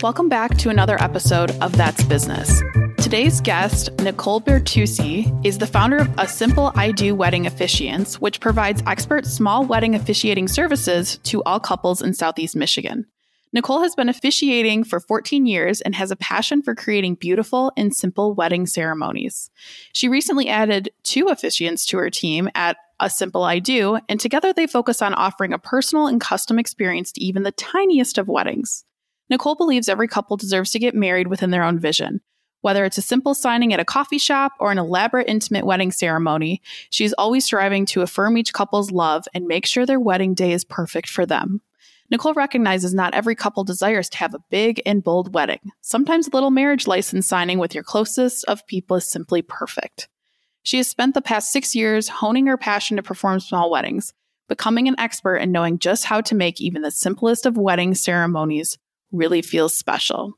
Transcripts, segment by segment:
Welcome back to another episode of That's Business. Today's guest, Nichole Bertucci, is the founder of A Simple I Do Wedding Officiants, which provides expert small wedding officiating services to all couples in Southeast Michigan. Nichole has been officiating for 14 years and has a passion for creating beautiful and simple wedding ceremonies. She recently added two officiants to her team at A Simple I Do, and together they focus on offering a personal and custom experience to even the tiniest of weddings. Nichole believes every couple deserves to get married within their own vision. Whether it's a simple signing at a coffee shop or an elaborate intimate wedding ceremony, she's always striving to affirm each couple's love and make sure their wedding day is perfect for them. Nichole recognizes not every couple desires to have a big and bold wedding. Sometimes a little marriage license signing with your closest of people is simply perfect. She has spent the past six years honing her passion to perform small weddings, becoming an expert in knowing just how to make even the simplest of wedding ceremonies really feels special.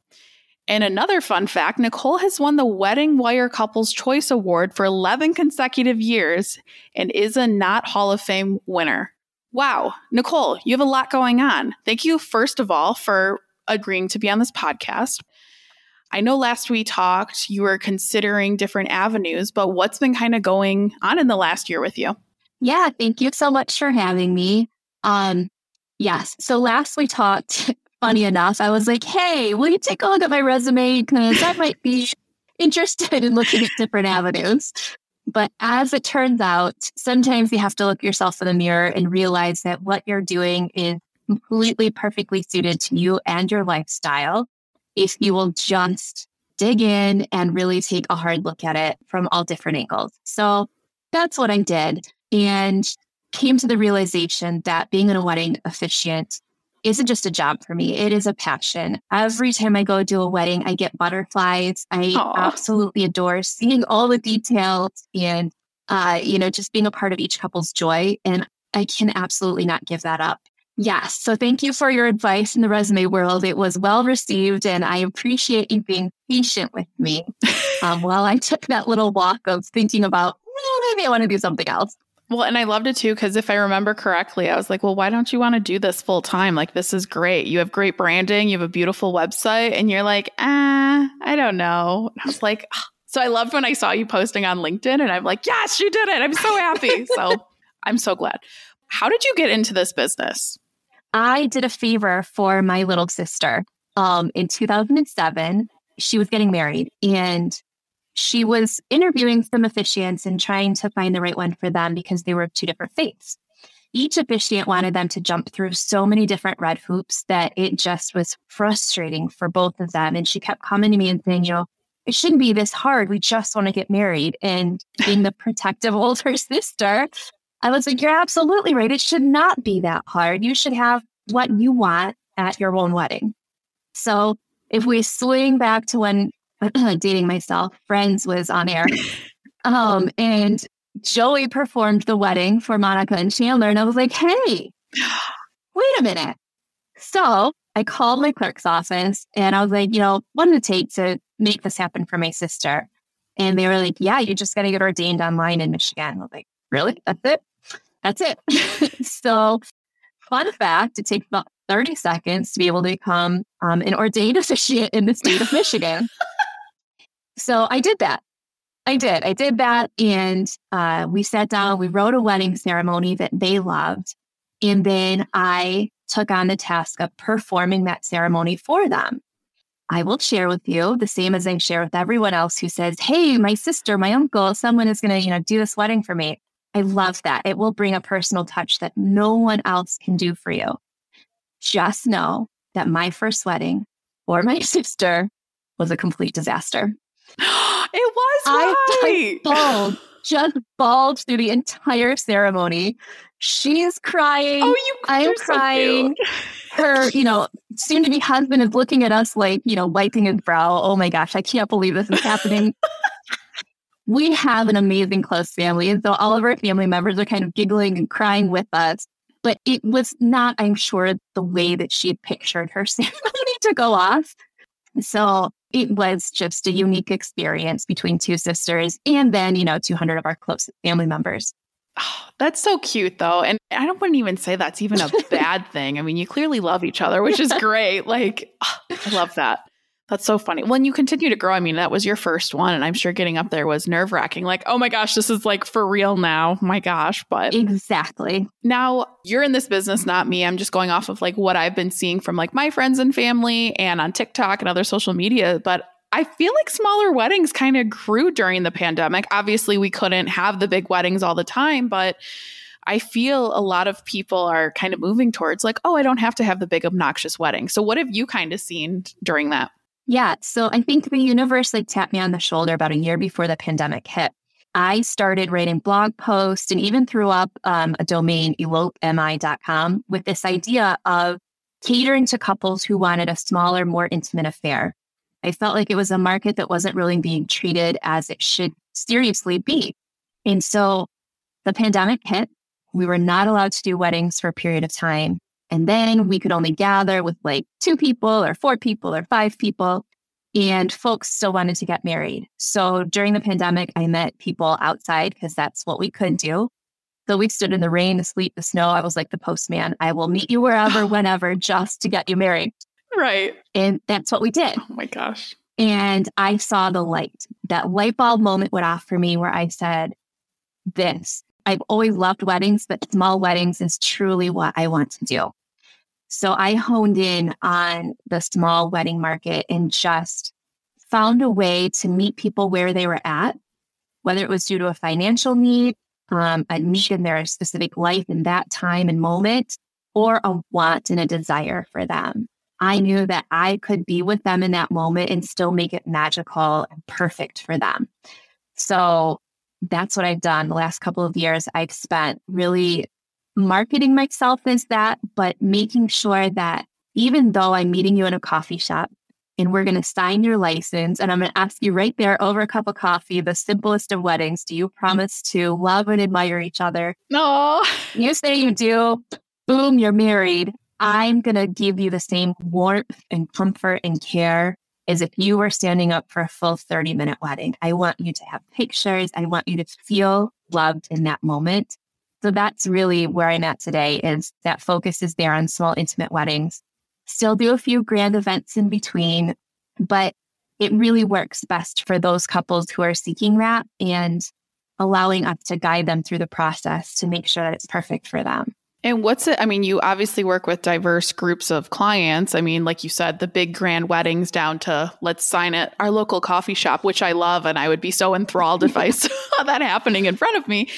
And another fun fact Nichole has won the Wedding Wire Couples Choice Award for 11 consecutive years and is a Knot Hall of Fame winner. Wow, Nichole, you have a lot going on. Thank you, first of all, for agreeing to be on this podcast. I know last we talked, you were considering different avenues, but what's been kind of going on in the last year with you? Yeah, thank you so much for having me. Um, yes, so last we talked, funny enough, I was like, hey, will you take a look at my resume? Because I might be interested in looking at different avenues. But as it turns out, sometimes you have to look yourself in the mirror and realize that what you're doing is completely perfectly suited to you and your lifestyle if you will just dig in and really take a hard look at it from all different angles. So that's what I did and came to the realization that being in a wedding officiant isn't just a job for me. It is a passion. Every time I go to a wedding, I get butterflies. I Aww. absolutely adore seeing all the details and, uh, you know, just being a part of each couple's joy. And I can absolutely not give that up. Yes. So thank you for your advice in the resume world. It was well received, and I appreciate you being patient with me um, while I took that little walk of thinking about maybe I want to do something else. Well, and I loved it too because if I remember correctly, I was like, well, why don't you want to do this full time? Like, this is great. You have great branding, you have a beautiful website, and you're like, ah, I don't know. And I was like, oh. so I loved when I saw you posting on LinkedIn, and I'm like, yes, you did it. I'm so happy. so I'm so glad. How did you get into this business? I did a favor for my little sister. Um, in 2007, she was getting married, and she was interviewing some officiants and trying to find the right one for them because they were of two different faiths. Each officiant wanted them to jump through so many different red hoops that it just was frustrating for both of them. And she kept coming to me and saying, you know, it shouldn't be this hard. We just want to get married. And being the protective older sister, I was like, you're absolutely right. It should not be that hard. You should have what you want at your own wedding. So if we swing back to when dating myself, Friends was on air. Um, and Joey performed the wedding for Monica and Chandler. And I was like, hey, wait a minute. So I called my clerk's office and I was like, you know, what did it take to make this happen for my sister? And they were like, yeah, you're just to get ordained online in Michigan. I was like, really? That's it? That's it. so, fun fact it takes about 30 seconds to be able to become um, an ordained officiant in the state of Michigan. So I did that. I did. I did that. And uh, we sat down, we wrote a wedding ceremony that they loved. And then I took on the task of performing that ceremony for them. I will share with you the same as I share with everyone else who says, Hey, my sister, my uncle, someone is going to, you know, do this wedding for me. I love that. It will bring a personal touch that no one else can do for you. Just know that my first wedding for my sister was a complete disaster. It was right. I, I bawled, just bawled through the entire ceremony. She's crying. Oh, you! I'm crying. So Her, you know, soon to be husband is looking at us like, you know, wiping his brow. Oh my gosh, I can't believe this is happening. we have an amazing close family, and so all of our family members are kind of giggling and crying with us. But it was not, I'm sure, the way that she had pictured her ceremony to go off. So it was just a unique experience between two sisters and then, you know, 200 of our closest family members. Oh, that's so cute though. And I don't wouldn't even say that's even a bad thing. I mean, you clearly love each other, which is great. Like, oh, I love that. That's so funny. When you continue to grow, I mean, that was your first one. And I'm sure getting up there was nerve wracking. Like, oh my gosh, this is like for real now. My gosh. But exactly. Now you're in this business, not me. I'm just going off of like what I've been seeing from like my friends and family and on TikTok and other social media. But I feel like smaller weddings kind of grew during the pandemic. Obviously, we couldn't have the big weddings all the time, but I feel a lot of people are kind of moving towards like, oh, I don't have to have the big obnoxious wedding. So, what have you kind of seen during that? Yeah. So I think the universe like tapped me on the shoulder about a year before the pandemic hit. I started writing blog posts and even threw up um, a domain, elopemi.com, with this idea of catering to couples who wanted a smaller, more intimate affair. I felt like it was a market that wasn't really being treated as it should seriously be. And so the pandemic hit. We were not allowed to do weddings for a period of time. And then we could only gather with like two people or four people or five people. And folks still wanted to get married. So during the pandemic, I met people outside because that's what we could do. So we stood in the rain, the sleet, the snow. I was like the postman. I will meet you wherever, whenever, just to get you married. Right. And that's what we did. Oh my gosh. And I saw the light. That light bulb moment went off for me where I said, This. I've always loved weddings, but small weddings is truly what I want to do. So I honed in on the small wedding market and just found a way to meet people where they were at, whether it was due to a financial need, um, a need in their specific life in that time and moment, or a want and a desire for them. I knew that I could be with them in that moment and still make it magical and perfect for them. So that's what I've done the last couple of years. I've spent really marketing myself as that, but making sure that even though I'm meeting you in a coffee shop and we're going to sign your license, and I'm going to ask you right there over a cup of coffee, the simplest of weddings, do you promise to love and admire each other? No. You say you do, boom, you're married. I'm going to give you the same warmth and comfort and care as if you were standing up for a full 30 minute wedding. I want you to have pictures. I want you to feel loved in that moment. So that's really where I'm at today is that focus is there on small, intimate weddings. Still do a few grand events in between, but it really works best for those couples who are seeking that and allowing us to guide them through the process to make sure that it's perfect for them. And what's it? I mean, you obviously work with diverse groups of clients. I mean, like you said, the big grand weddings down to let's sign at our local coffee shop, which I love. And I would be so enthralled if I saw that happening in front of me.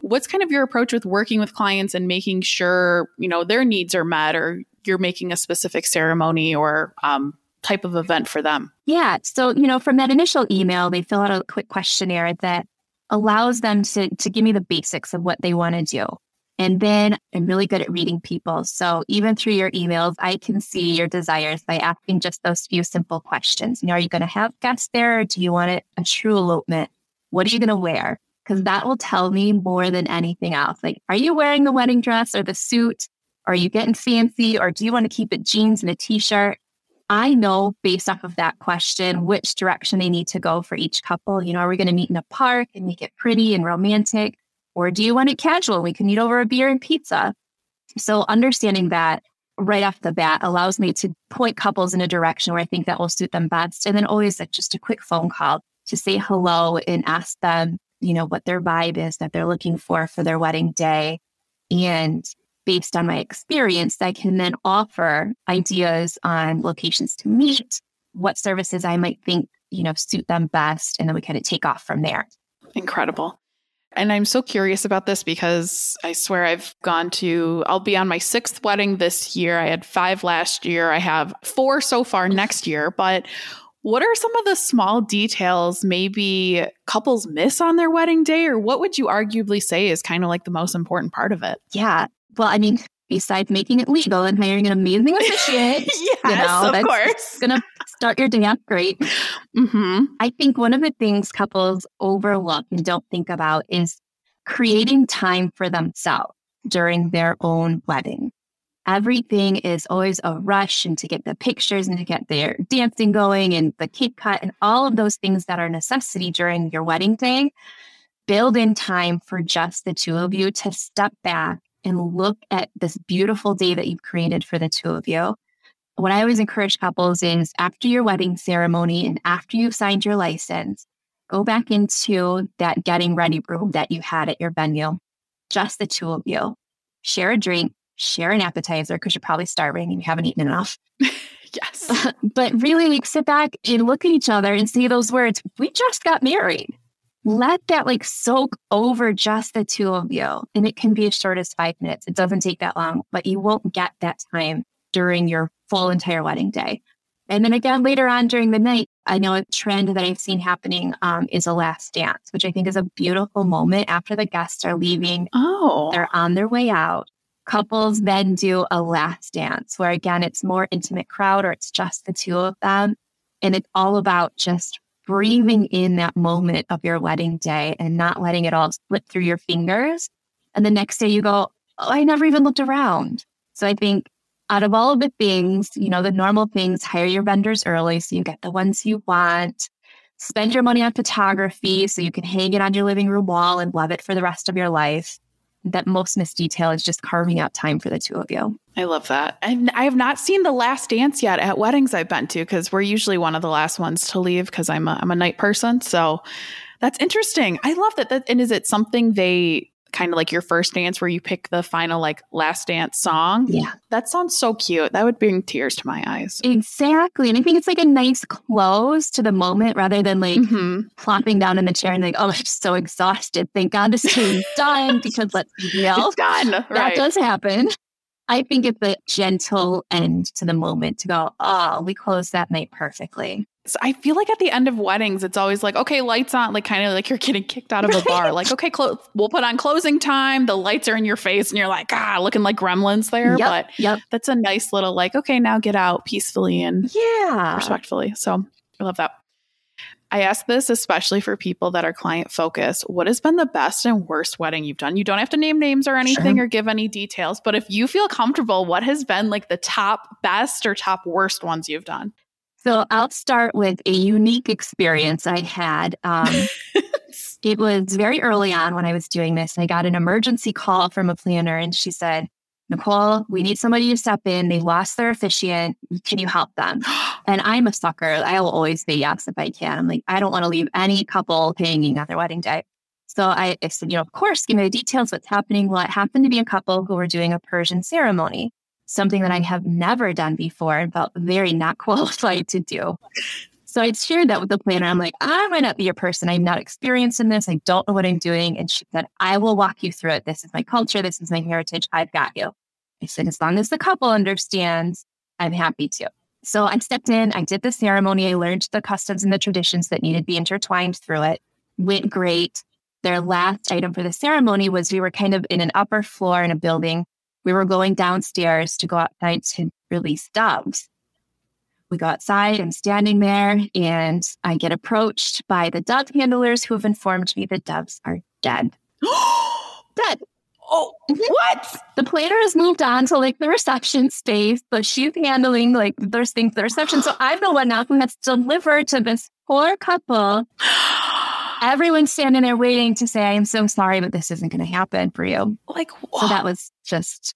What's kind of your approach with working with clients and making sure, you know, their needs are met or you're making a specific ceremony or um, type of event for them? Yeah. So, you know, from that initial email, they fill out a quick questionnaire that allows them to, to give me the basics of what they want to do. And then I'm really good at reading people. So even through your emails, I can see your desires by asking just those few simple questions. You know, are you going to have guests there or do you want a true elopement? What are you going to wear? Because that will tell me more than anything else. Like, are you wearing the wedding dress or the suit? Are you getting fancy or do you want to keep it jeans and a t shirt? I know based off of that question which direction they need to go for each couple. You know, are we going to meet in a park and make it pretty and romantic? Or do you want it casual? We can eat over a beer and pizza. So understanding that right off the bat allows me to point couples in a direction where I think that will suit them best. And then always like just a quick phone call to say hello and ask them, you know, what their vibe is that they're looking for for their wedding day. And based on my experience, I can then offer ideas on locations to meet, what services I might think, you know, suit them best. And then we kind of take off from there. Incredible. And I'm so curious about this because I swear I've gone to, I'll be on my sixth wedding this year. I had five last year. I have four so far next year. But what are some of the small details maybe couples miss on their wedding day? Or what would you arguably say is kind of like the most important part of it? Yeah. Well, I mean, besides making it legal and hiring an amazing officiant, yes, you know, of course. going to start your day off great. Mm-hmm. I think one of the things couples overlook and don't think about is creating time for themselves during their own wedding. Everything is always a rush and to get the pictures and to get their dancing going and the cake cut and all of those things that are necessity during your wedding day build in time for just the two of you to step back and look at this beautiful day that you've created for the two of you. What I always encourage couples is after your wedding ceremony and after you've signed your license, go back into that getting ready room that you had at your venue, just the two of you. Share a drink, share an appetizer because you're probably starving and you haven't eaten enough. yes. but really sit back and look at each other and say those words. We just got married. Let that like soak over just the two of you. And it can be as short as five minutes. It doesn't take that long, but you won't get that time during your full entire wedding day. And then again, later on during the night, I know a trend that I've seen happening um, is a last dance, which I think is a beautiful moment after the guests are leaving. Oh, they're on their way out. Couples then do a last dance where again, it's more intimate crowd or it's just the two of them. And it's all about just breathing in that moment of your wedding day and not letting it all slip through your fingers. And the next day you go, Oh, I never even looked around. So I think out of all of the things, you know, the normal things, hire your vendors early so you get the ones you want. Spend your money on photography so you can hang it on your living room wall and love it for the rest of your life. That most missed detail is just carving out time for the two of you. I love that. And I have not seen the last dance yet at weddings I've been to because we're usually one of the last ones to leave because I'm a, I'm a night person. So that's interesting. I love that. that. And is it something they kind of like your first dance where you pick the final like last dance song. Yeah. That sounds so cute. That would bring tears to my eyes. Exactly. And I think it's like a nice close to the moment rather than like mm-hmm. plopping down in the chair and like, oh, I'm so exhausted. Thank God this is done because let's be real. It's done. That does happen. I think it's a gentle end to the moment to go, oh, we closed that night perfectly. So I feel like at the end of weddings, it's always like, okay, lights on, like kind of like you're getting kicked out of a bar. Like, okay, clo- we'll put on closing time. The lights are in your face, and you're like, ah, looking like gremlins there. Yep, but yep. that's a nice little like, okay, now get out peacefully and yeah, respectfully. So I love that. I ask this especially for people that are client focused. What has been the best and worst wedding you've done? You don't have to name names or anything sure. or give any details, but if you feel comfortable, what has been like the top best or top worst ones you've done? So I'll start with a unique experience I had. Um, it was very early on when I was doing this. I got an emergency call from a planner, and she said, Nichole, we need somebody to step in. They lost their officiant. Can you help them? And I'm a sucker. I will always say yes if I can. I'm like, I don't want to leave any couple hanging on their wedding day. So I, I said, you know, of course, give me the details, what's happening. Well, it happened to be a couple who were doing a Persian ceremony, something that I have never done before and felt very not qualified to do. So I shared that with the planner. I'm like, I might not be your person. I'm not experienced in this. I don't know what I'm doing. And she said, I will walk you through it. This is my culture. This is my heritage. I've got you. I said, as long as the couple understands, I'm happy to. So I stepped in, I did the ceremony, I learned the customs and the traditions that needed to be intertwined through it. Went great. Their last item for the ceremony was we were kind of in an upper floor in a building. We were going downstairs to go outside to release doves. We go outside, I'm standing there, and I get approached by the dove handlers who have informed me the doves are dead. dead. Oh, mm-hmm. what? The planner has moved on to like the reception space, but she's handling like those things, the reception. So I'm the one now who has to deliver to this poor couple. Everyone's standing there waiting to say, I am so sorry, but this isn't going to happen for you. Like, what? so that was just,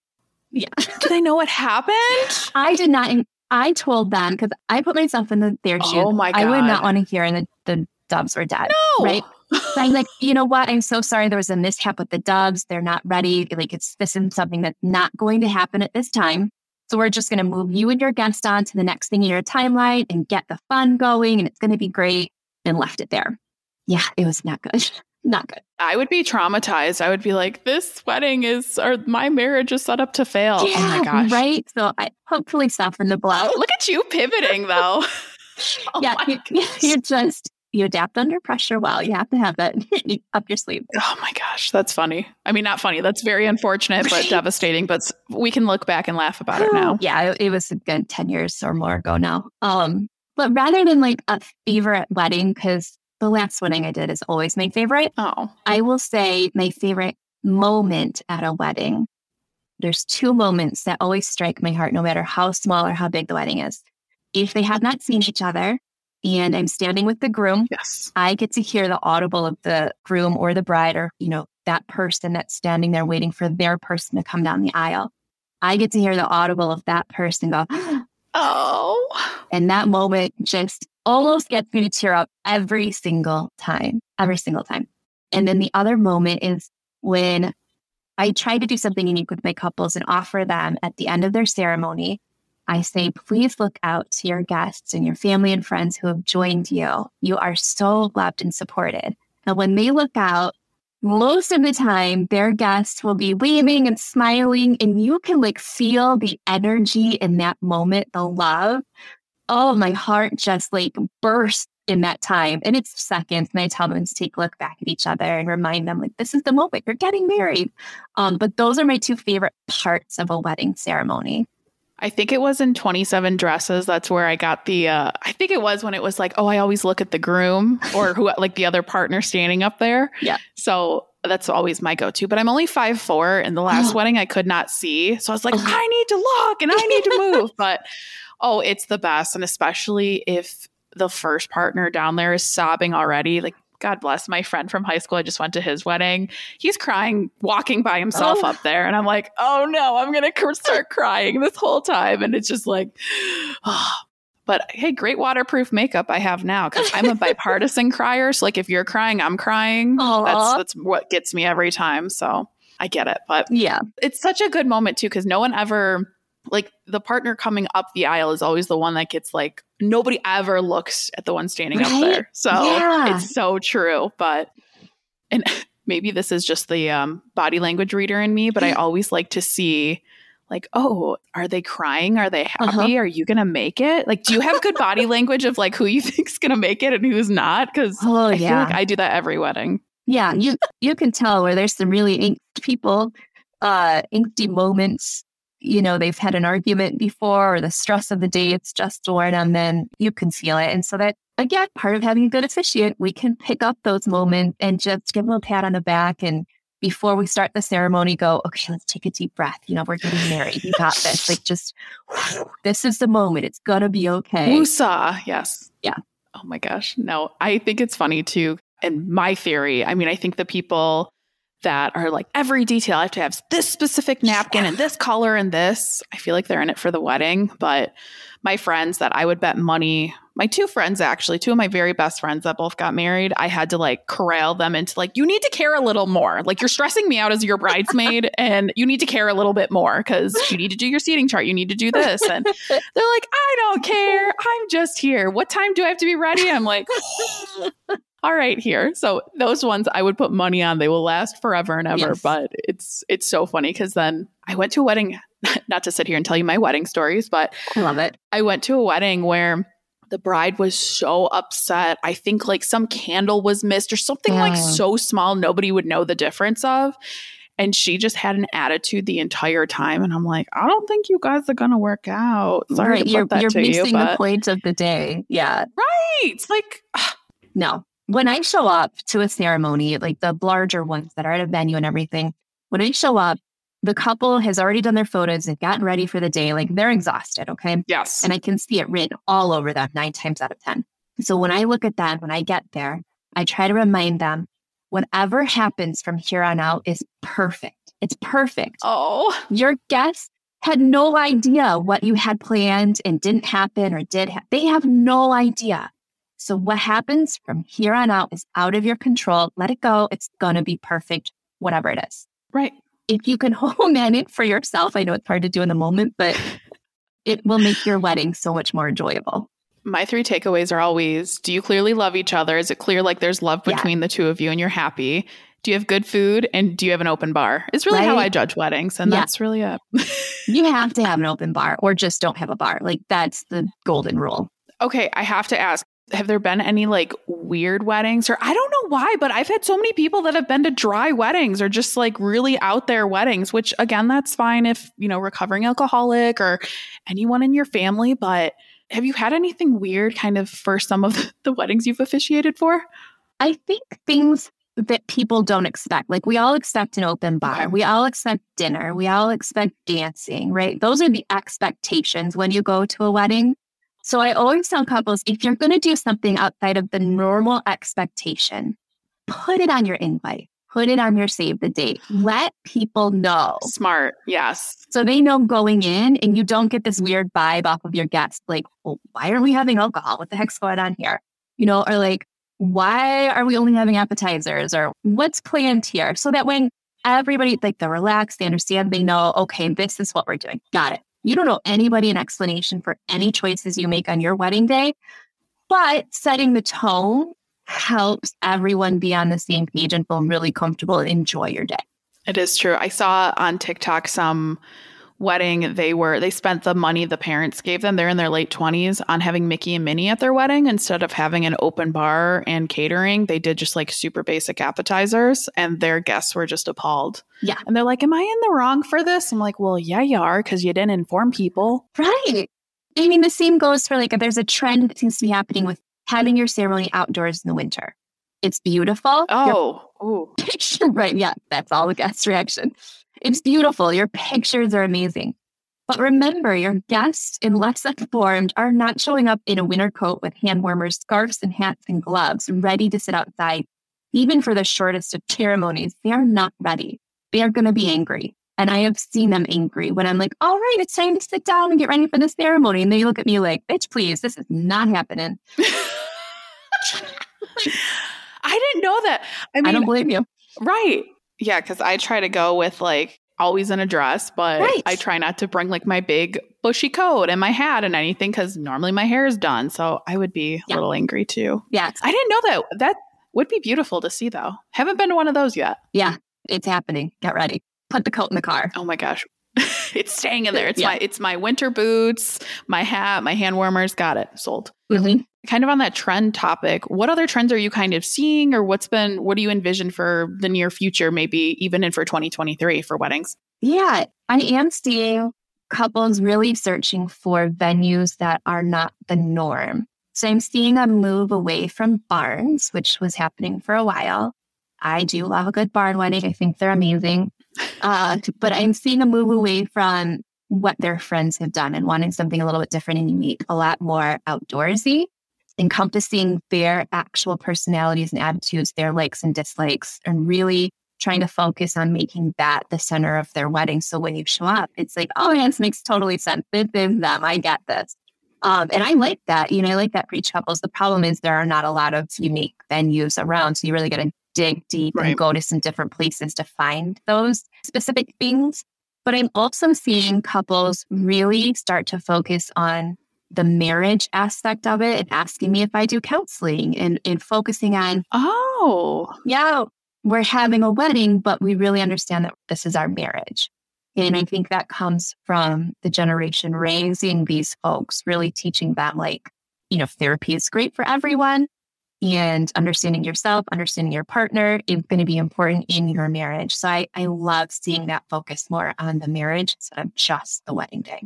yeah. Do they know what happened? I did not. I told them because I put myself in the, their oh shoes. Oh my God. I would not want to hear the, the doves were dead. No. Right. So I'm like, you know what? I'm so sorry there was a mishap with the doves. They're not ready. Like it's this is something that's not going to happen at this time. So we're just going to move you and your guest on to the next thing in your timeline and get the fun going and it's going to be great and left it there. Yeah, it was not good. not good. I would be traumatized. I would be like, this wedding is, or my marriage is set up to fail. Yeah, oh my gosh. Right. So I hopefully soften the blow. Look at you pivoting though. oh yeah. You, you're just, you adapt under pressure well. You have to have that up your sleeve. Oh my gosh, that's funny. I mean, not funny. That's very unfortunate, but devastating. But we can look back and laugh about it now. Yeah, it, it was a good 10 years or more ago now. Um, but rather than like a favorite wedding, because the last wedding I did is always my favorite. Oh. I will say my favorite moment at a wedding. There's two moments that always strike my heart, no matter how small or how big the wedding is. If they have not seen each other and I'm standing with the groom. Yes. I get to hear the audible of the groom or the bride or, you know, that person that's standing there waiting for their person to come down the aisle. I get to hear the audible of that person go, Oh. and that moment just almost gets me to tear up every single time, every single time. And then the other moment is when I try to do something unique with my couples and offer them at the end of their ceremony. I say, please look out to your guests and your family and friends who have joined you. You are so loved and supported. And when they look out, most of the time their guests will be waving and smiling, and you can like feel the energy in that moment, the love. Oh, my heart just like bursts in that time. And it's seconds. And I tell them to take a look back at each other and remind them, like, this is the moment you're getting married. Um, but those are my two favorite parts of a wedding ceremony. I think it was in 27 dresses. That's where I got the, uh, I think it was when it was like, oh, I always look at the groom or who, like the other partner standing up there. Yeah. So that's always my go to. But I'm only five four. In the last wedding, I could not see. So I was like, Oh. I need to look and I need to move. but oh, it's the best. And especially if the first partner down there is sobbing already. Like, God bless my friend from high school. I just went to his wedding. He's crying, walking by himself Oh. up there. And I'm like, oh no, I'm going to start crying this whole time. And it's just like, oh. But hey, great waterproof makeup I have now because I'm a bipartisan crier. So, like, if you're crying, I'm crying. That's that's what gets me every time. So I get it. But Yeah. it's such a good moment too because no one ever like the partner coming up the aisle is always the one that gets like nobody ever looks at the one standing up there so Yeah. it's so true but and maybe this is just the um, body language reader in me but i always like to see like oh are they crying are they happy Uh-huh. are you gonna make it like do you have good body language of like who you think's gonna make it and who's not because Oh, i feel yeah. like i do that every wedding Yeah. You, you can tell where there's some really inked people, uh, inkedy moments. You know, they've had an argument before or the stress of the day, it's just worn on them. You can feel it. And so that, again, part of having a good officiant, we can pick up those moments and just give them a pat on the back. And before we start the ceremony, go, okay, let's take a deep breath. You know, we're getting married. You got this. Like, just, this is the moment. It's going to be okay. Woosah, yes. Yeah. Oh my gosh. No, I think it's funny too. And my theory, I mean, I think the people that are like every detail, I have to have this specific napkin and this color and this. I feel like they're in it for the wedding. But my friends that I would bet money, my two friends actually, two of my very best friends that both got married, I had to like corral them into like, you need to care a little more. Like you're stressing me out as your bridesmaid and you need to care a little bit more because you need to do your seating chart. You need to do this. And they're like, I don't care. I'm just here. What time do I have to be ready? I'm like, all right, here. So those ones I would put money on. They will last forever and ever. Yes. But it's it's so funny because then I went to a wedding, not to sit here and tell you my wedding stories, but I love it. I went to a wedding where the bride was so upset. I think like some candle was missed or something like so small nobody would know the difference of. And she just had an attitude the entire time. And I'm like, I don't think you guys are gonna work out. Sorry right. to put You're, that you're to you, missing the but point of the day. Yeah. Right. It's like No. When I show up to a ceremony, like the larger ones that are at a venue and everything, when I show up, the couple has already done their photos and gotten ready for the day. Like they're exhausted. Okay. yes. And I can see it written all over them nine times out of 10. So when I look at them, when I get there, I try to remind them whatever happens from here on out is perfect. It's perfect. oh, Your guests had no idea what you had planned and didn't happen or did. Ha- they have no idea. So what happens from here on out is out of your control. Let it go. It's going to be perfect, whatever it is. right. If you can hone in it for yourself, I know it's hard to do in the moment, but it will make your wedding so much more enjoyable. My three takeaways are always do you clearly love each other? Is it clear like there's love Yeah. between the two of you and you're happy? Do you have good food? And do you have an open bar? It's really how I judge weddings. And Yeah. that's really it. You have to have an open bar or just don't have a bar. Like that's the golden rule. okay, I have to ask have there been any like weird weddings or I don't know why, but I've had so many people that have been to dry weddings or just like really out there weddings, which again, that's fine if, you know, recovering alcoholic or anyone in your family. But have you had anything weird kind of for some of the weddings you've officiated for? I think things that people don't expect. Like we all expect an open bar. We all expect dinner. We all expect dancing, right? Those are the expectations when you go to a wedding. So I always tell couples if you're going to do something outside of the normal expectation, put it on your invite, put it on your save the date. Let people know. Smart. Yes. So they know going in and you don't get this weird vibe off of your guests like, well, why are we having alcohol? What the heck's going on here? You know, or like, why are we only having appetizers or what's planned here? So that when everybody, like, they're relaxed, they understand, they know, okay, this is what we're doing. Got it. You don't owe anybody an explanation for any choices you make on your wedding day, but setting the tone helps everyone be on the same page and feel really comfortable and enjoy your day. It is true. I saw on TikTok some wedding they were they spent the money the parents gave them they're in their late 20s on having mickey and minnie at their wedding instead of having an open bar and catering they did just like super basic appetizers and their guests were just appalled Yeah. and they're like am i in the wrong for this i'm like well yeah you are because you didn't inform people Right. I mean, the same goes for like, there's a trend that seems to be happening with having your ceremony outdoors in the winter. It's beautiful. Oh picture, right? Yeah, that's all the guest reaction. It's beautiful. Your pictures are amazing. But remember, your guests, unless informed, are not showing up in a winter coat with hand warmers, scarves, and hats and gloves, ready to sit outside. Even for the shortest of ceremonies, they are not ready. They are going to be angry. And I have seen them angry when I'm like, all right, it's time to sit down and get ready for the ceremony. And they look at me like, bitch, please, this is not happening. I didn't know that. I mean, I don't blame you. right. Yeah, because I try to go with like always in a dress, but Right. I try not to bring like my big bushy coat and my hat and anything because normally my hair is done. So I would be Yeah. a little angry too. Yeah, I didn't know that. That would be beautiful to see though. Haven't been to one of those yet. yeah, it's happening. Get ready. Put the coat in the car. Oh my gosh. it's staying in there. It's Yeah. my it's my winter boots, my hat, my hand warmers. Got it. Sold. Mhm. kind of on that trend topic, what other trends are you kind of seeing or what's been what do you envision for the near future, maybe even in for 2023 for weddings? Yeah, I am seeing couples really searching for venues that are not the norm. So I'm seeing a move away from barns, which was happening for a while. I do love a good barn wedding. I think they're amazing. Uh, but I'm seeing a move away from what their friends have done and wanting something a little bit different and unique, a lot more outdoorsy, encompassing their actual personalities and attitudes, their likes and dislikes, and really trying to focus on making that the center of their wedding. So when you show up, it's like, oh, yeah, this makes totally sense. This is them. I get this. Um, and I like that. You know, I like that for each couples. The problem is there are not a lot of unique venues around. So you really got to dig deep Right. and go to some different places to find those specific things. But I'm also seeing couples really start to focus on the marriage aspect of it and asking me if I do counseling and, and focusing on Oh, yeah, we're having a wedding, but we really understand that this is our marriage. And I think that comes from the generation raising these folks, really teaching them, like, you know, therapy is great for everyone. And understanding yourself, understanding your partner is going to be important in your marriage. So I, I love seeing that focus more on the marriage instead of just the wedding day.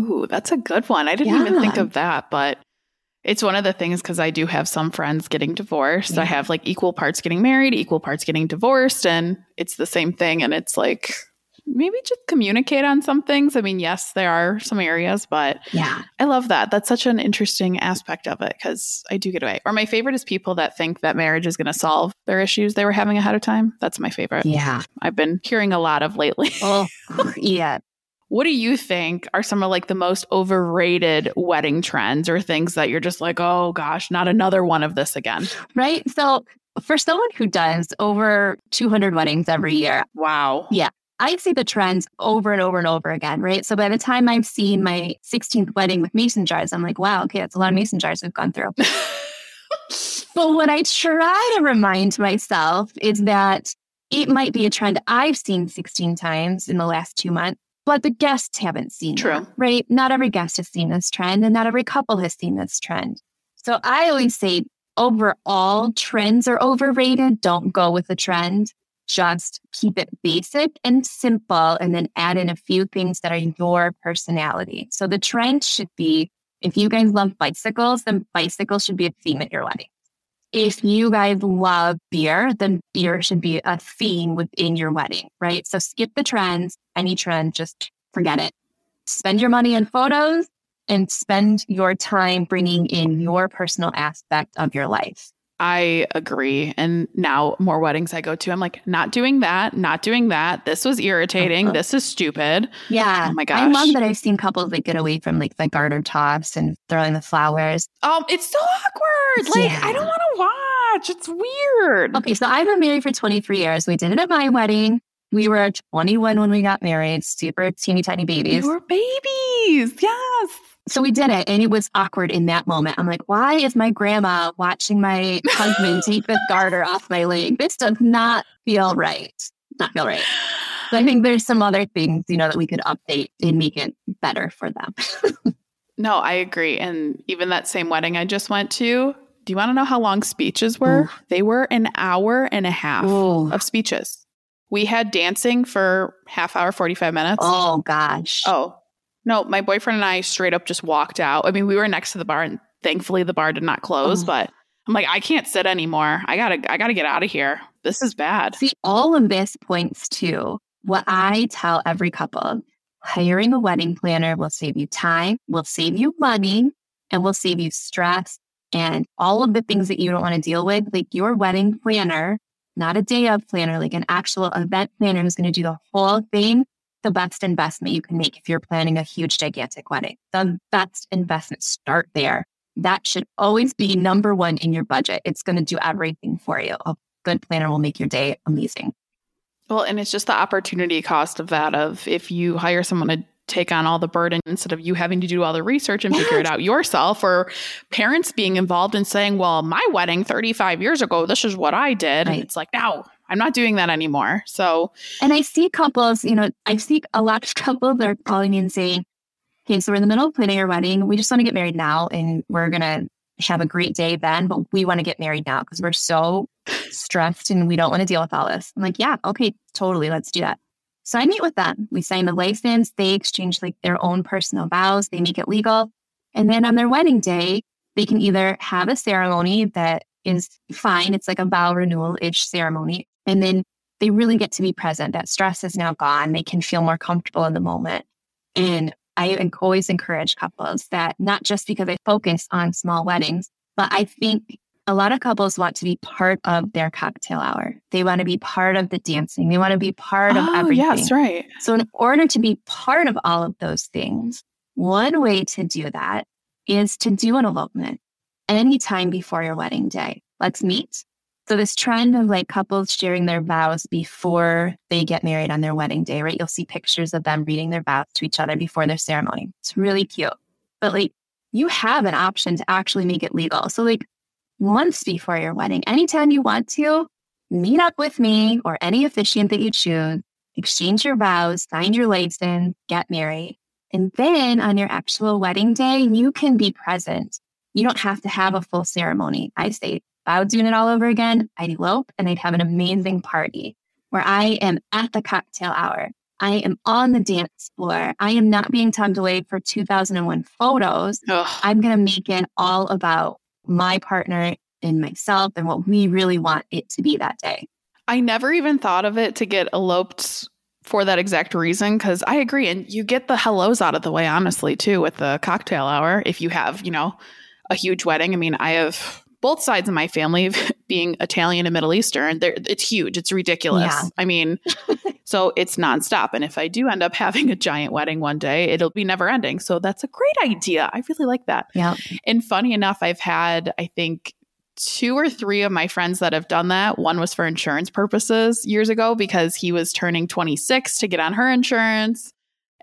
ooh, that's a good one. I didn't even think of that, but it's one of the things because I do have some friends getting divorced. I have like equal parts getting married, equal parts getting divorced, and it's the same thing. And it's like maybe just communicate on some things. I mean, yes, there are some areas, but Yeah. I love that. That's such an interesting aspect of it because I do get away. Or my favorite is people that think that marriage is going to solve their issues they were having ahead of time. That's my favorite. Yeah. I've been hearing a lot of lately. Oh, yeah. What do you think are some of like the most overrated wedding trends or things that you're just like, oh gosh, not another one of this again? Right. So for someone who does over 200 weddings every year, Wow. I see the trends over and over and over again, right? So by the time I've seen my 16th wedding with mason jars, I'm like, wow, okay, that's a lot of mason jars we've gone through. but what I try to remind myself is that it might be a trend I've seen 16 times in the last two months, but the guests haven't seen True. that, right? Not every guest has seen this trend, and not every couple has seen this trend. So I always say overall, trends are overrated. Don't go with the trend just keep it basic and simple and then add in a few things that are your personality. So the trend should be if you guys love bicycles, then bicycles should be a theme at your wedding. If you guys love beer, then beer should be a theme within your wedding, right? So skip the trends, any trend, just forget it. Spend your money on photos and spend your time bringing in your personal aspect of your life. I agree. And now more weddings I go to, I'm like, not doing that, not doing that. This was irritating. Uh-huh. This is stupid. Yeah. Oh my gosh. I love that I've seen couples that get away from like the garter tops and throwing the flowers. Um, it's so awkward. Like, yeah. I don't want to watch. It's weird. Okay, so I've been married for 23 years. We did it at my wedding. We were 21 when we got married, super teeny tiny babies. We were babies. Yes. So we did it and it was awkward in that moment. I'm like, why is my grandma watching my husband take the garter off my leg? This does not feel right. Not feel right. So I think there's some other things, you know, that we could update and make it better for them. no, I agree. And even that same wedding I just went to, do you want to know how long speeches were? Ooh. They were an hour and a half Ooh. of speeches. We had dancing for half hour, 45 minutes. Oh gosh. Oh, no, my boyfriend and I straight up just walked out. I mean, we were next to the bar and thankfully the bar did not close, oh. but I'm like, I can't sit anymore. I gotta I gotta get out of here. This is bad. See, all of this points to what I tell every couple. Hiring a wedding planner will save you time, will save you money, and will save you stress and all of the things that you don't want to deal with. Like your wedding planner, not a day of planner, like an actual event planner who's going to do the whole thing the best investment you can make if you're planning a huge, gigantic wedding. The best investment, start there. That should always be number one in your budget. It's going to do everything for you. A good planner will make your day amazing. Well, and it's just the opportunity cost of that of if you hire someone to take on all the burden instead of you having to do all the research and figure it out yourself or parents being involved and saying, well, my wedding 35 years ago, this is what I did. Right. And it's like, no, I'm not doing that anymore. So, and I see couples, you know, I see a lot of couples that are calling me and saying, Hey, so we're in the middle of planning our wedding. We just want to get married now and we're going to have a great day then, but we want to get married now because we're so stressed and we don't want to deal with all this. I'm like, yeah, okay, totally. Let's do that. So I meet with them. We sign the license. They exchange like their own personal vows. They make it legal. And then on their wedding day, they can either have a ceremony that is fine. It's like a vow renewal ish ceremony, and then they really get to be present. That stress is now gone. They can feel more comfortable in the moment. And I always encourage couples that not just because I focus on small weddings, but I think a lot of couples want to be part of their cocktail hour. They want to be part of the dancing. They want to be part of oh, everything. Yes, right. So, in order to be part of all of those things, one way to do that is to do an elopement anytime before your wedding day. Let's meet. So this trend of like couples sharing their vows before they get married on their wedding day, right? You'll see pictures of them reading their vows to each other before their ceremony. It's really cute. But like you have an option to actually make it legal. So like months before your wedding, anytime you want to, meet up with me or any officiant that you choose, exchange your vows, sign your license, get married. And then on your actual wedding day, you can be present. You don't have to have a full ceremony. I say I was doing it all over again, I'd elope and I'd have an amazing party where I am at the cocktail hour. I am on the dance floor. I am not being tugged away for 2001 photos. Ugh. I'm going to make it all about my partner and myself and what we really want it to be that day. I never even thought of it to get eloped for that exact reason because I agree. And you get the hellos out of the way, honestly, too, with the cocktail hour. If you have, you know, a huge wedding. I mean, I have both sides of my family being Italian and Middle Eastern, it's huge. It's ridiculous. Yeah. I mean, so it's nonstop. And if I do end up having a giant wedding one day, it'll be never ending. So that's a great idea. I really like that. Yeah. And funny enough, I've had, I think, two or three of my friends that have done that. One was for insurance purposes years ago because he was turning 26 to get on her insurance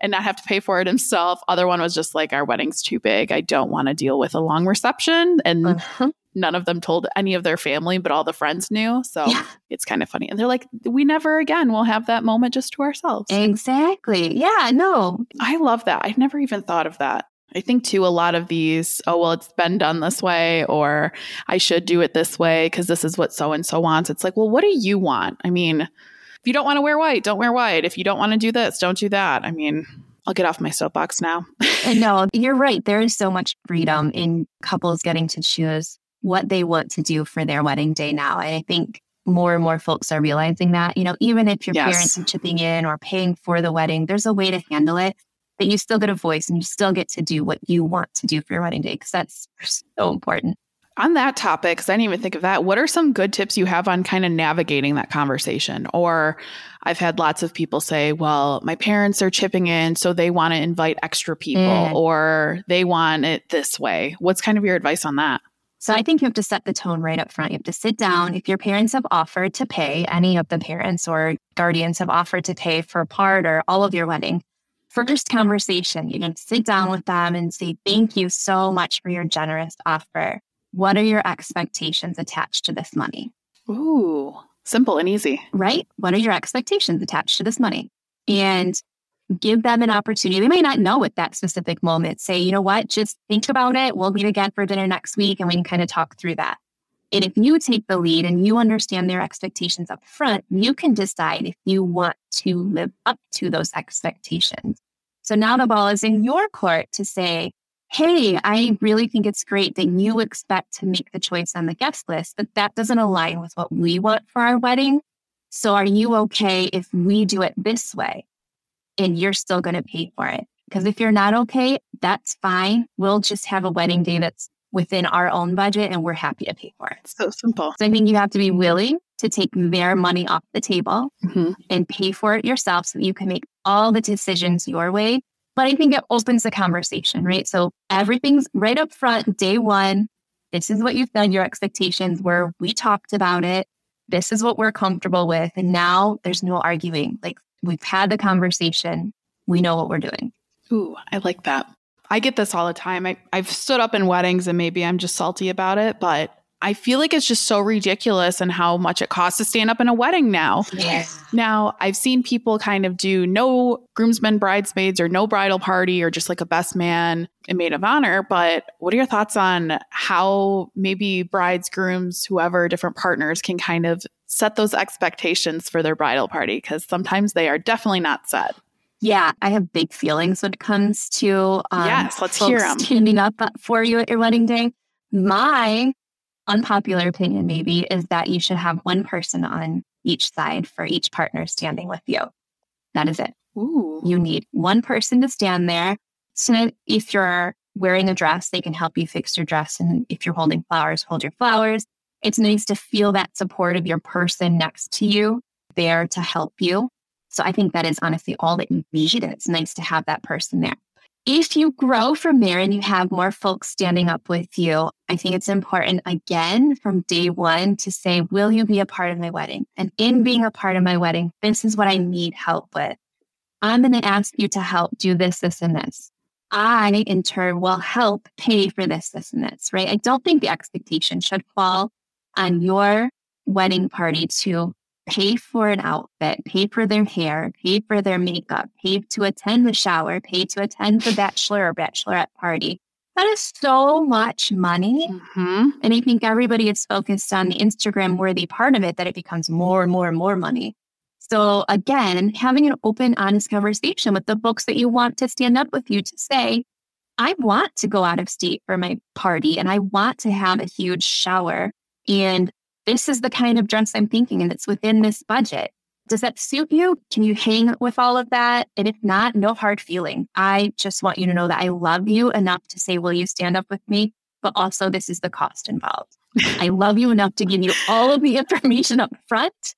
and not have to pay for it himself. Other one was just like, our wedding's too big. I don't want to deal with a long reception. And uh-huh none of them told any of their family, but all the friends knew. So yeah. it's kind of funny. And they're like, we never again will have that moment just to ourselves. Exactly. Yeah, no. I love that. I've never even thought of that. I think too, a lot of these, oh, well, it's been done this way, or I should do it this way because this is what so and so wants. It's like, well, what do you want? I mean, if you don't want to wear white, don't wear white. If you don't want to do this, don't do that. I mean, I'll get off my soapbox now. no, you're right. There is so much freedom in couples getting to choose what they want to do for their wedding day now. And I think more and more folks are realizing that, you know, even if your yes. parents are chipping in or paying for the wedding, there's a way to handle it. that you still get a voice and you still get to do what you want to do for your wedding day because that's so important. On that topic, because I didn't even think of that, what are some good tips you have on kind of navigating that conversation? Or I've had lots of people say, well, my parents are chipping in, so they want to invite extra people, mm. or they want it this way. What's kind of your advice on that? So I think you have to set the tone right up front. You have to sit down. If your parents have offered to pay, any of the parents or guardians have offered to pay for part or all of your wedding, first conversation, you can sit down with them and say, Thank you so much for your generous offer. What are your expectations attached to this money? Ooh, simple and easy. Right? What are your expectations attached to this money? And give them an opportunity. They may not know at that specific moment. Say, you know what, just think about it. We'll meet again for dinner next week and we can kind of talk through that. And if you take the lead and you understand their expectations up front, you can decide if you want to live up to those expectations. So now the ball is in your court to say, hey, I really think it's great that you expect to make the choice on the guest list, but that doesn't align with what we want for our wedding. So are you okay if we do it this way and you're still going to pay for it? Because if you're not okay, that's fine. We'll just have a wedding day that's within our own budget and we're happy to pay for it. So simple. So I think you have to be willing to take their money off the table mm-hmm. and pay for it yourself so that you can make all the decisions your way but I think it opens the conversation, right? So everything's right up front, day one. This is what you've done, your expectations were. We talked about it. This is what we're comfortable with. And now there's no arguing. Like we've had the conversation. We know what we're doing. Ooh, I like that. I get this all the time. I, I've stood up in weddings and maybe I'm just salty about it, but I feel like it's just so ridiculous and how much it costs to stand up in a wedding now. Yeah. Now, I've seen people kind of do no groomsmen, bridesmaids, or no bridal party, or just like a best man and maid of honor. But what are your thoughts on how maybe brides, grooms, whoever, different partners can kind of set those expectations for their bridal party? Because sometimes they are definitely not set. Yeah, I have big feelings when it comes to um, yes, let's hear them. standing up for you at your wedding day. My unpopular opinion maybe is that you should have one person on each side for each partner standing with you. That is it. Ooh. You need one person to stand there. So if you're wearing a dress, they can help you fix your dress. And if you're holding flowers, hold your flowers. It's nice to feel that support of your person next to you there to help you. So I think that is honestly all that you need. It's nice to have that person there if you grow from there and you have more folks standing up with you, I think it's important again from day one to say, Will you be a part of my wedding? And in being a part of my wedding, this is what I need help with. I'm going to ask you to help do this, this, and this. I, in turn, will help pay for this, this, and this, right? I don't think the expectation should fall on your wedding party to pay for an outfit, pay for their hair, pay for their makeup, pay to attend the shower, pay to attend the bachelor or bachelorette party. That is so much money. Mm-hmm. And I think everybody is focused on the Instagram worthy part of it that it becomes more and more and more money. So again, having an open, honest conversation with the folks that you want to stand up with you to say, I want to go out of state for my party and I want to have a huge shower. And this is the kind of dress I'm thinking, and it's within this budget. Does that suit you? Can you hang with all of that? And if not, no hard feeling. I just want you to know that I love you enough to say, Will you stand up with me? But also, this is the cost involved. I love you enough to give you all of the information up front.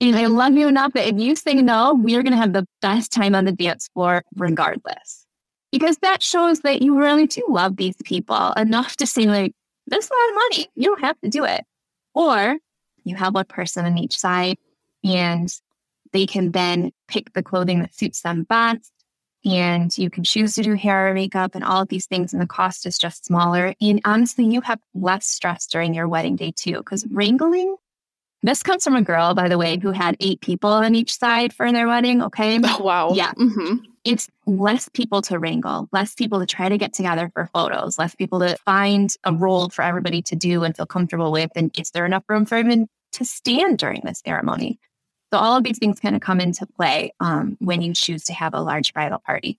And I love you enough that if you say no, we are going to have the best time on the dance floor regardless. Because that shows that you really do love these people enough to say, like, this is a lot of money. You don't have to do it. Or you have one person on each side and they can then pick the clothing that suits them best. And you can choose to do hair or makeup and all of these things, and the cost is just smaller. And honestly, you have less stress during your wedding day too, because wrangling. This comes from a girl, by the way, who had eight people on each side for their wedding. Okay. Oh, wow. Yeah. Mm-hmm it's less people to wrangle, less people to try to get together for photos, less people to find a role for everybody to do and feel comfortable with. And is there enough room for everyone to stand during the ceremony? So all of these things kind of come into play um, when you choose to have a large bridal party.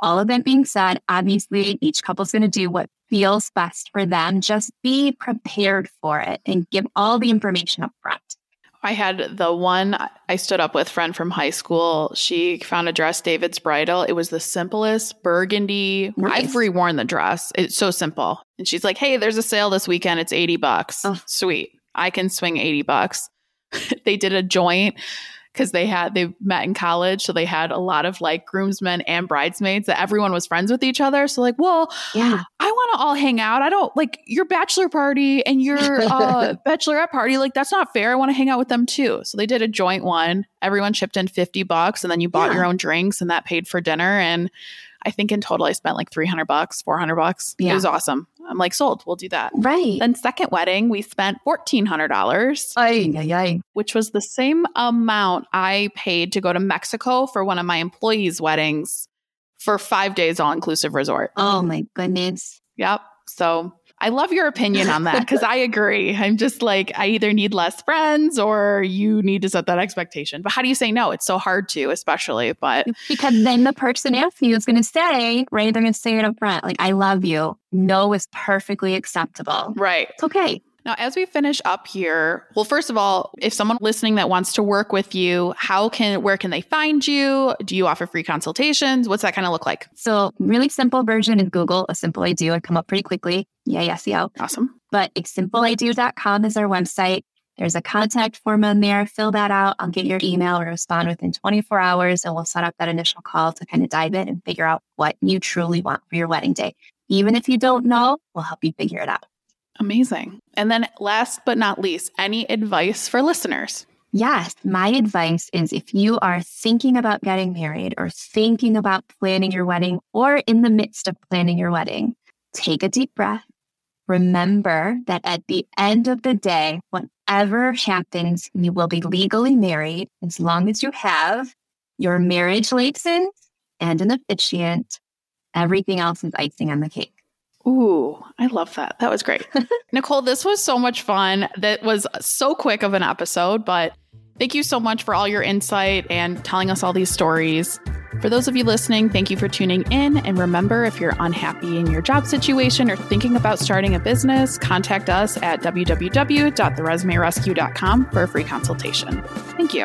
All of that being said, obviously each couple's going to do what feels best for them. Just be prepared for it and give all the information up front. I had the one I stood up with friend from high school. She found a dress, David's Bridal. It was the simplest burgundy. Nice. I've reworn the dress. It's so simple. And she's like, "Hey, there's a sale this weekend. It's 80 bucks." Oh. Sweet. I can swing 80 bucks. they did a joint because they had they met in college, so they had a lot of like groomsmen and bridesmaids that everyone was friends with each other. So like, well, Yeah. I want to all hang out. I don't like your bachelor party and your uh, bachelorette party. Like that's not fair. I want to hang out with them too. So they did a joint one. Everyone chipped in fifty bucks, and then you bought Yeah. your own drinks, and that paid for dinner. And I think in total I spent like three hundred bucks, four hundred bucks. It was awesome. I'm like sold. We'll do that. Right. Then second wedding, we spent fourteen hundred dollars, Ay, ay, ay. which was the same amount I paid to go to Mexico for one of my employees' weddings for five days all inclusive resort. Oh my goodness. Yep. So I love your opinion on that because I agree. I'm just like, I either need less friends or you need to set that expectation. But how do you say no? It's so hard to, especially. But Because then the person after you is going to say, right? They're going to say it up front, like, I love you. No is perfectly acceptable. right. It's okay. Now, as we finish up here, well, first of all, if someone listening that wants to work with you, how can, where can they find you? Do you offer free consultations? What's that kind of look like? So, really simple version is Google A Simple I Do would come up pretty quickly. Yeah, yeah, SEO. Awesome. But it's asimpleido.com is our website. There's a contact form on there. Fill that out. I'll get your email or respond within 24 hours, and we'll set up that initial call to kind of dive in and figure out what you truly want for your wedding day. Even if you don't know, we'll help you figure it out. Amazing. And then last but not least, any advice for listeners? Yes, my advice is if you are thinking about getting married or thinking about planning your wedding or in the midst of planning your wedding, take a deep breath. Remember that at the end of the day, whatever happens, you will be legally married as long as you have your marriage license and an officiant. Everything else is icing on the cake. Ooh, I love that. That was great. Nichole, this was so much fun. That was so quick of an episode, but thank you so much for all your insight and telling us all these stories. For those of you listening, thank you for tuning in. And remember, if you're unhappy in your job situation or thinking about starting a business, contact us at www.theresumerescue.com for a free consultation. Thank you.